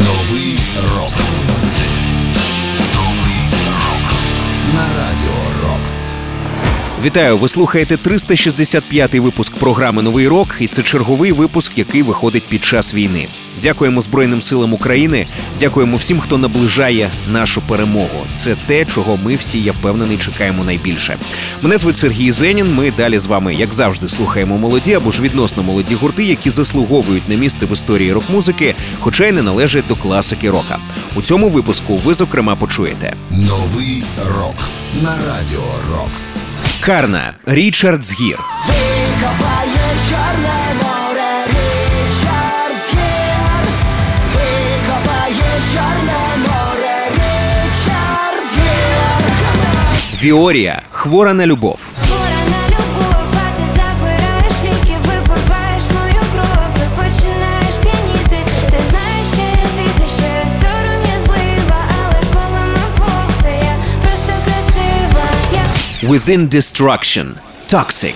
Новий рок. Вітаю! Ви слухаєте 365-й випуск програми Новий рок, і це черговий випуск, який виходить під час війни. Дякуємо Збройним силам України. Дякуємо всім, хто наближає нашу перемогу. Це те, чого ми всі, я впевнений, чекаємо найбільше. Мене звуть Сергій Зенін. Ми далі з вами, як завжди, слухаємо молоді або ж відносно молоді гурти, які заслуговують на місце в історії рок-музики, хоча й не належать до класики рока. У цьому випуску ви зокрема почуєте Новий рок. На радіо Рокс. Карна Річард Згір. Викопає чорне море, Річард Within Destruction Toxic.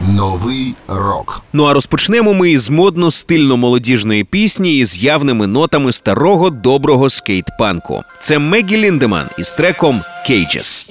Новий рок. Ну а розпочнемо ми із модно стильно молодіжної пісні із явними нотами старого доброго скейт-панку. Це Мегі Ліндеман із треком Cages.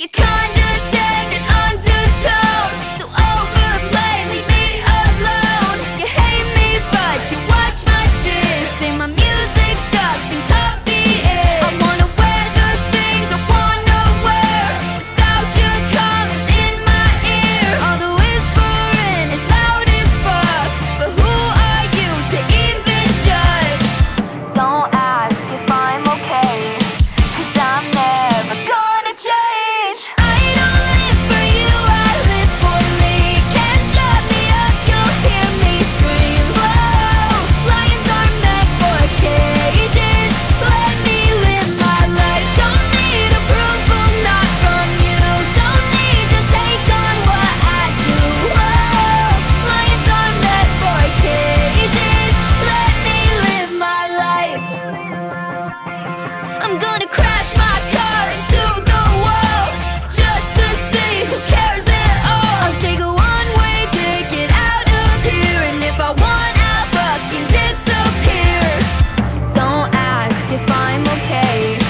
day.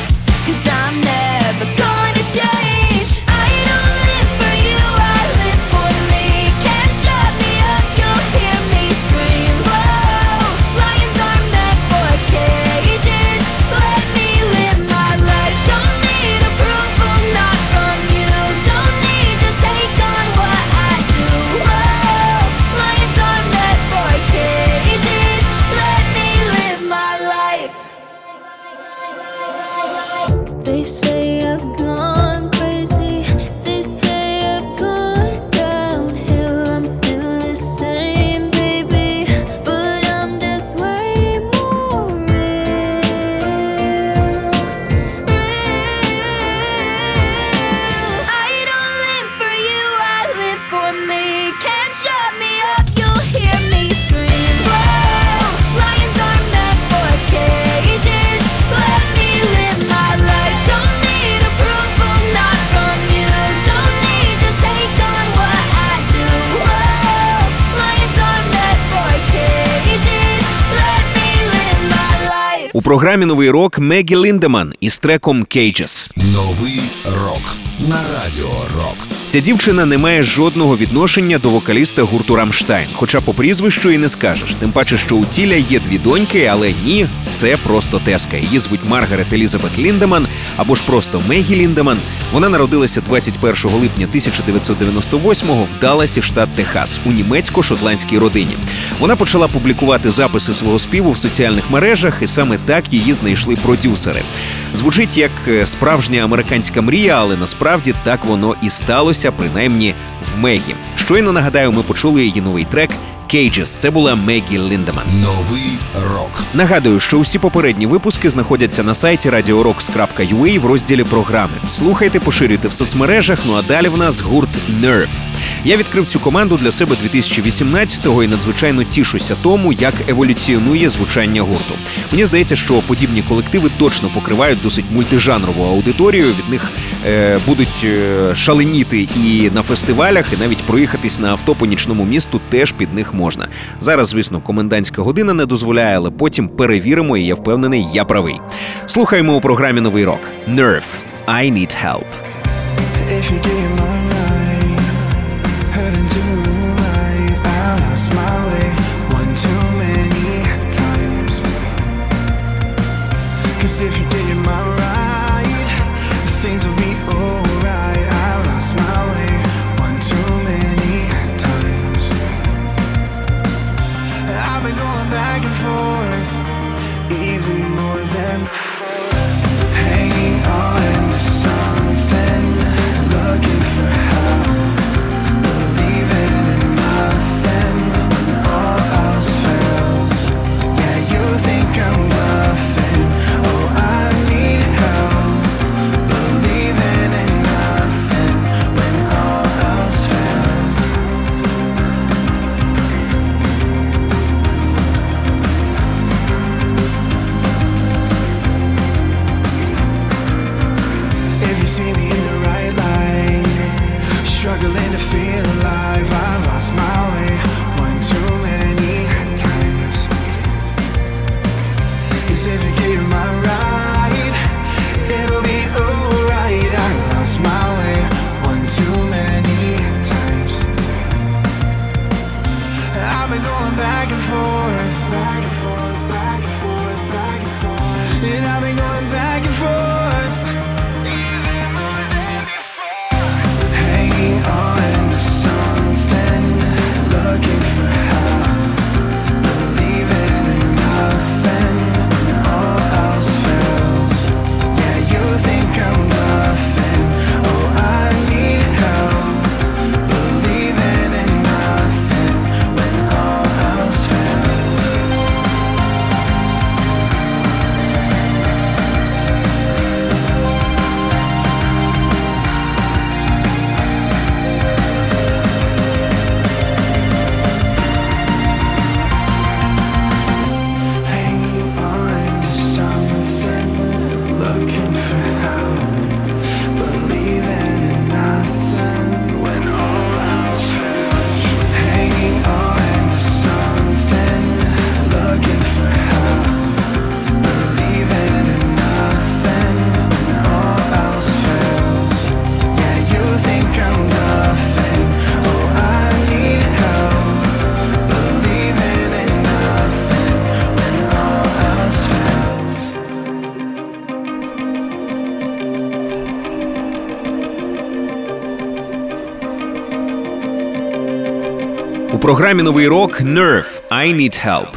Програмі Новий рок Мегі Ліндеман із треком Cages. Новий рок. На радіо Рокс. Ця дівчина не має жодного відношення до вокаліста гурту Рамштайн, хоча по прізвищу і не скажеш. Тим паче, що у тіля є дві доньки, але ні, це просто теска. Її звуть Маргарет Елізабет Ліндеман або ж просто Мегі Ліндеман. Вона народилася 21 липня 1998-го в Далласі, штат Техас, у німецько-шотландській родині. Вона почала публікувати записи свого співу в соціальних мережах, і саме так її знайшли продюсери. Звучить як е, справжня американська мрія, але насправді так воно і сталося, принаймні в Мегі. Щойно нагадаю, ми почули її новий трек Cages. Це була Мегі Ліндеман. Новий рок. Нагадую, що усі попередні випуски знаходяться на сайті radiorocks.ua в розділі програми. Слухайте, поширюйте в соцмережах. Ну а далі в нас гурт Nerve. Я відкрив цю команду для себе 2018-го і надзвичайно тішуся тому, як еволюціонує звучання гурту. Мені здається, що подібні колективи точно покривають досить мультижанрову аудиторію. Від них е, будуть е, шаленіти і на фестивалях, і навіть проїхатись на авто по нічному місту теж під них можна. Зараз, звісно, комендантська година не дозволяє, але потім перевіримо, і я впевнений, я правий. Слухаємо у програмі новий рок Nerve I Need Help. If you get my right, програмі новий рок Nerve I Need Help.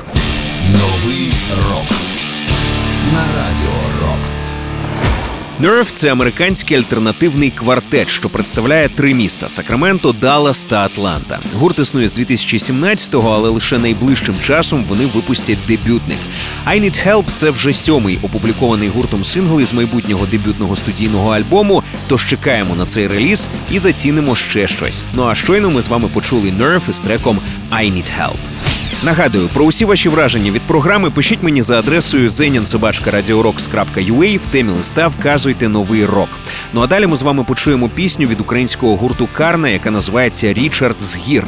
Новий рок на радіо Рокс. Nerve – це американський альтернативний квартет, що представляє три міста: Сакраменто, Даллас та Атланта. Гурт існує з 2017-го, але лише найближчим часом вони випустять дебютник. I Need Help – це вже сьомий опублікований гуртом сингл із майбутнього дебютного студійного альбому. Тож чекаємо на цей реліз і зацінимо ще щось. Ну а щойно ми з вами почули Nerve із треком I Need Help. Нагадую, про усі ваші враження від програми пишіть мені за адресою zeninsobachka.radiorocks.ua в темі листа вказуйте новий рок. Ну а далі ми з вами почуємо пісню від українського гурту Карна, яка називається Річард з гір.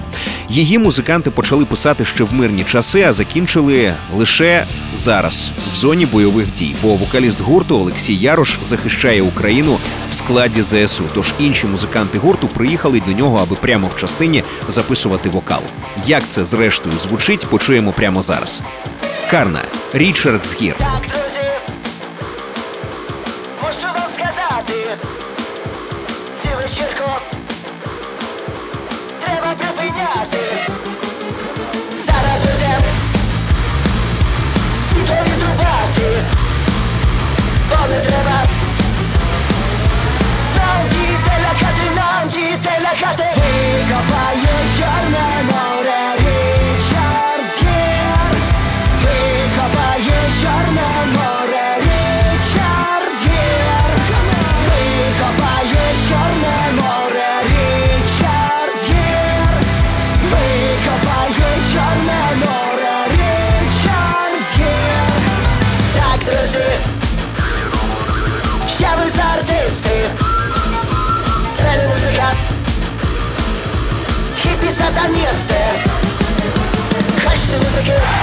Її музиканти почали писати ще в мирні часи, а закінчили лише зараз в зоні бойових дій. Бо вокаліст гурту Олексій Ярош захищає Україну в складі ЗСУ. Тож інші музиканти гурту приїхали до нього, аби прямо в частині записувати вокал. Як це зрештою звучить, почуємо прямо зараз. Карна Річард з Kick it.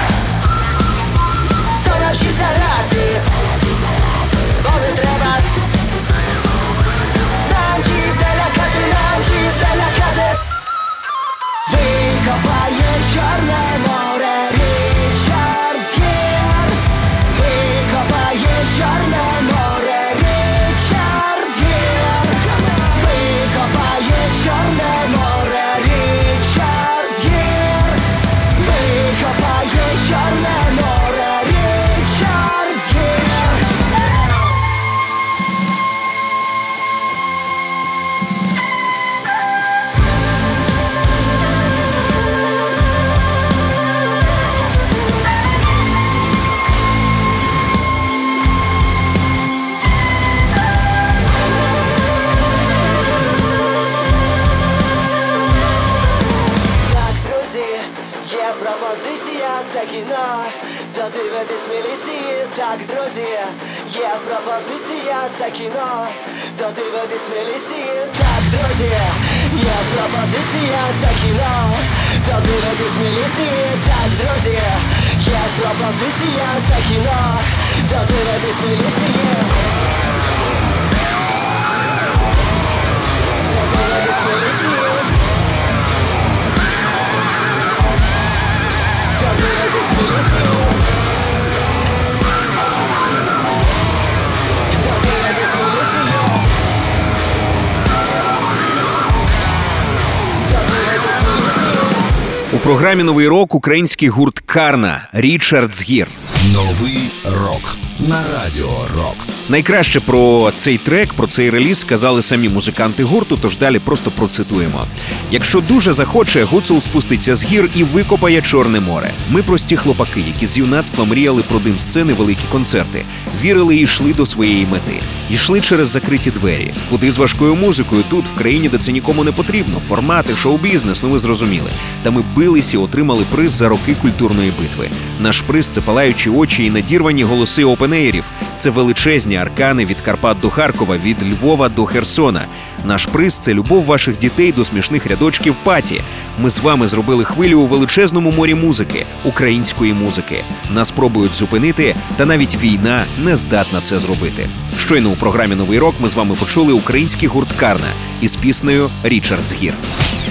Програмі Новий рок український гурт Карна Річард Згір. Новий рок на радіо Рокс. Найкраще про цей трек, про цей реліз сказали самі музиканти гурту, тож далі просто процитуємо. Якщо дуже захоче, Гуцул спуститься з гір і викопає Чорне море. Ми прості хлопаки, які з юнацтва мріяли про дим сцени, великі концерти, вірили і йшли до своєї мети. Йшли через закриті двері. Куди з важкою музикою тут, в країні, де це нікому не потрібно. Формати, шоу-бізнес, ну ви зрозуміли. Та ми бились і отримали приз за роки культурної битви. Наш приз це палаючі очі і надірвані голоси опенеєрів. Це величезні аркани від Карпат до Харкова, від Львова до Херсона. Наш приз це любов ваших дітей до смішних рядочків паті. Ми з вами зробили хвилю у величезному морі музики, української музики. Нас пробують зупинити, та навіть війна не здатна це зробити. Щойно у програмі Новий рок ми з вами почули український гурт Карна із піснею Річард Згір.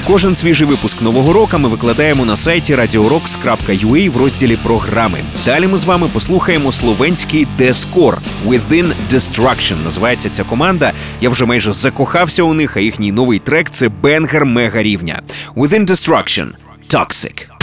Кожен свіжий випуск нового року ми викладаємо на сайті radiorocks.ua в розділі програми. Далі ми з вами послухаємо словенський deathcore Within Destruction. Називається ця команда. Я вже майже закохався у них, а їхній новий трек це banger мега рівня. Within Destruction Toxic.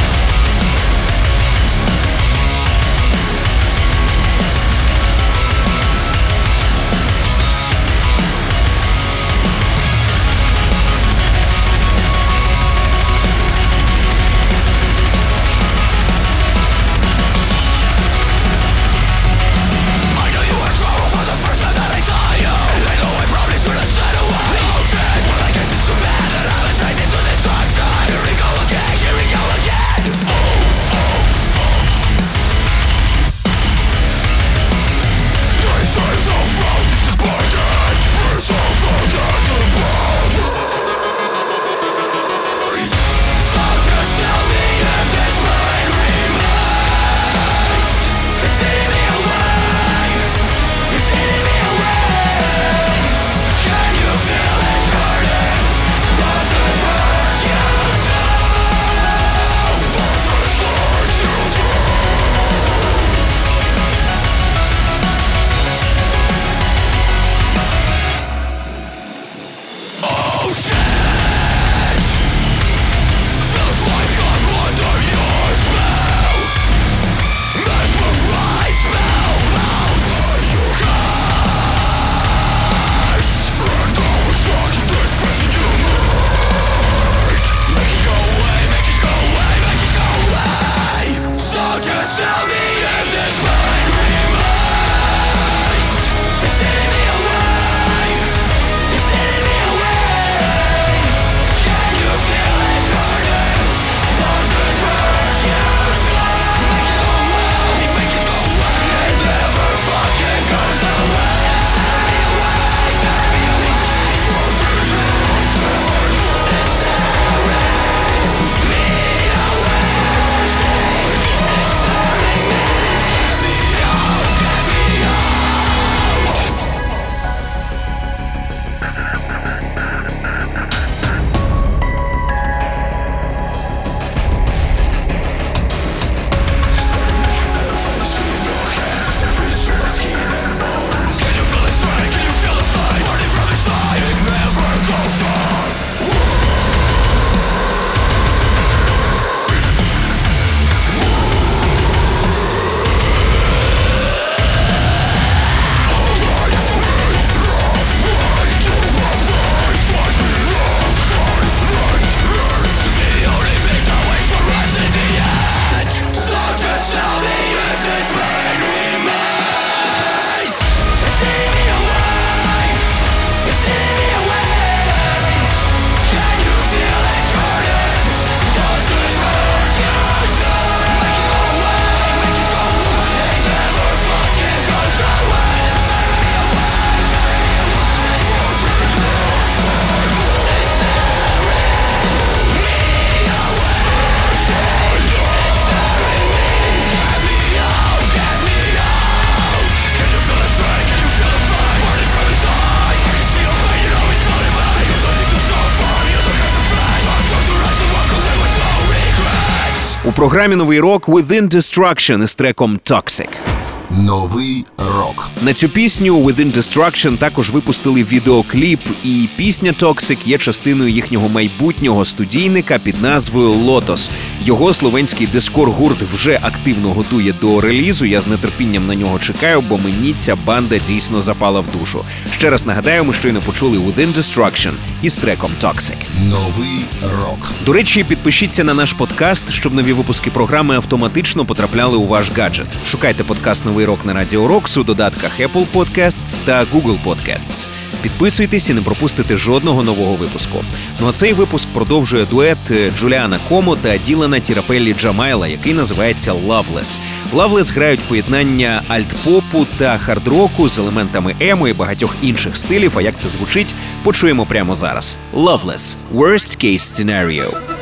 Програмі новий рок Within Destruction із треком Toxic. Новий рок. На цю пісню Within Destruction також випустили відеокліп, і пісня Toxic є частиною їхнього майбутнього студійника під назвою Lotus. Його словенський дискор гурт вже активно готує до релізу. Я з нетерпінням на нього чекаю, бо мені ця банда дійсно запала в душу. Ще раз нагадаю, ми щойно почули Within Destruction із треком Toxic. Новий рок. До речі, підпишіться на наш подкаст, щоб нові випуски програми автоматично потрапляли у ваш гаджет. Шукайте подкаст Новий рок на Радіо Рокс у додатках Apple Podcasts та Google Podcasts. Підписуйтесь і не пропустите жодного нового випуску. Ну а цей випуск продовжує дует е, Джуліана Комо та Ділана Тірапеллі Джамайла, який називається Loveless. Loveless грають поєднання альтпопу та хардроку з елементами емо і багатьох інших стилів. А як це звучить, почуємо прямо зараз. Loveless – Worst Case Scenario.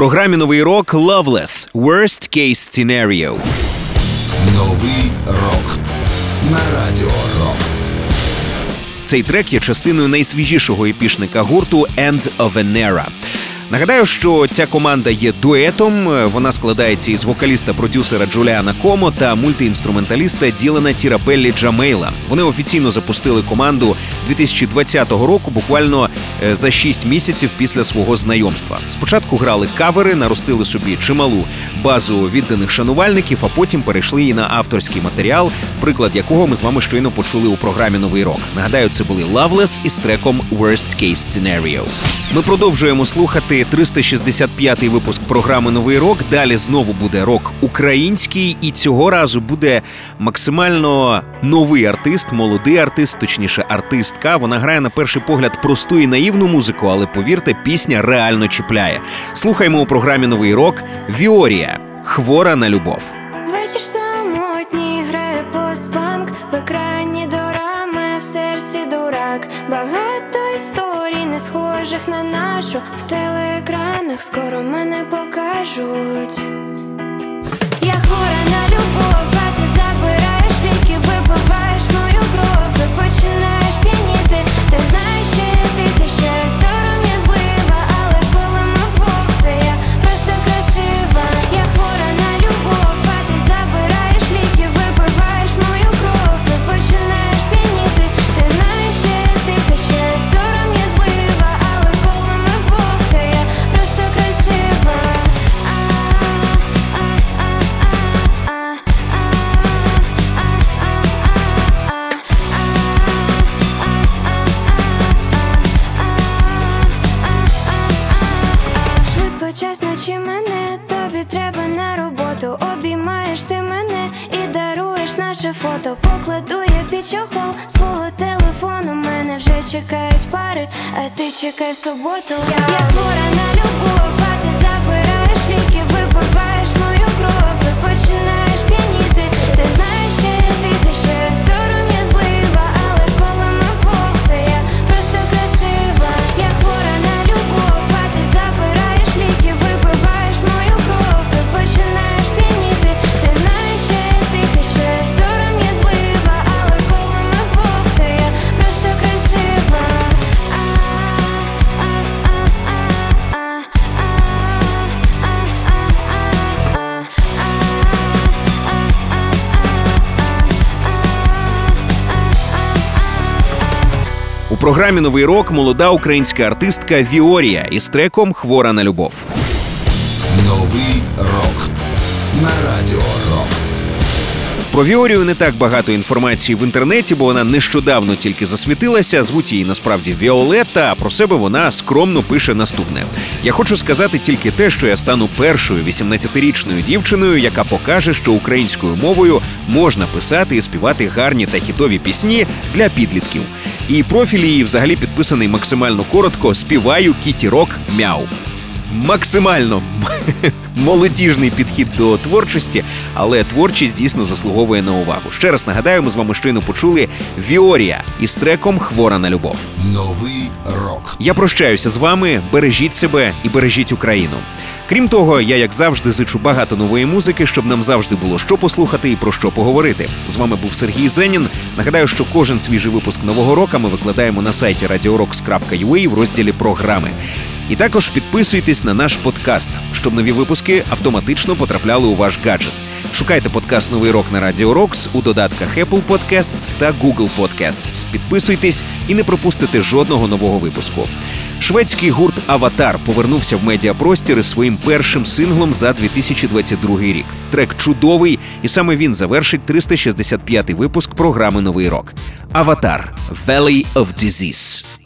Програмі Новий рок Loveless – Worst Case Scenario. Новий рок. На радіо Рокс. Цей трек є частиною найсвіжішого епішника гурту End of an Era. Нагадаю, що ця команда є дуетом. Вона складається із вокаліста-продюсера Джуліана Комо та мультиінструменталіста Ділана Тірапеллі Джамейла. Вони офіційно запустили команду 2020 року, буквально е, за 6 місяців після свого знайомства. Спочатку грали кавери, наростили собі чималу базу відданих шанувальників, а потім перейшли і на авторський матеріал, приклад якого ми з вами щойно почули у програмі Новий рок. Нагадаю, це були Loveless із треком Worst Case Scenario. Ми продовжуємо слухати 365-й випуск програми Новий рок. Далі знову буде рок український, і цього разу буде максимально новий артист, молодий артист, точніше, артистка. Вона грає на перший погляд просту і наївну музику, але повірте, пісня реально чіпляє. Слухаймо у програмі Новий рок Віорія. Хвора на любов. Вечір схожих на нашу в телеекранах скоро мене покажуть. Я хвора на любов, 또 програмі Новий рок молода українська артистка Віорія із треком Хвора на любов. Новий рок на радіо Рокс. Про Віорію не так багато інформації в інтернеті, бо вона нещодавно тільки засвітилася. Звуть її насправді Віолетта. А про себе вона скромно пише наступне: я хочу сказати тільки те, що я стану першою 18-річною дівчиною, яка покаже, що українською мовою можна писати і співати гарні та хітові пісні для підлітків. І профіль її взагалі підписаний максимально коротко: співаю кіті рок мяу. Максимально молодіжний підхід до творчості, але творчість дійсно заслуговує на увагу. Ще раз нагадаю, ми з вами щойно почули Віорія із треком Хвора на любов. Новий рок. Я прощаюся з вами. Бережіть себе і бережіть Україну. Крім того, я як завжди зичу багато нової музики, щоб нам завжди було що послухати і про що поговорити. З вами був Сергій Зенін. Нагадаю, що кожен свіжий випуск нового року ми викладаємо на сайті radiorocks.ua в розділі програми. І також підписуйтесь на наш подкаст, щоб нові випуски автоматично потрапляли у ваш гаджет. Шукайте подкаст Новий рок на Радіо Рокс у додатках Apple Podcasts та Google Podcasts. Підписуйтесь і не пропустите жодного нового випуску. Шведський гурт Аватар повернувся в медіапростір із своїм першим синглом за 2022 рік. Трек чудовий, і саме він завершить 365-й випуск програми Новий рок. Аватар Valley of Disease.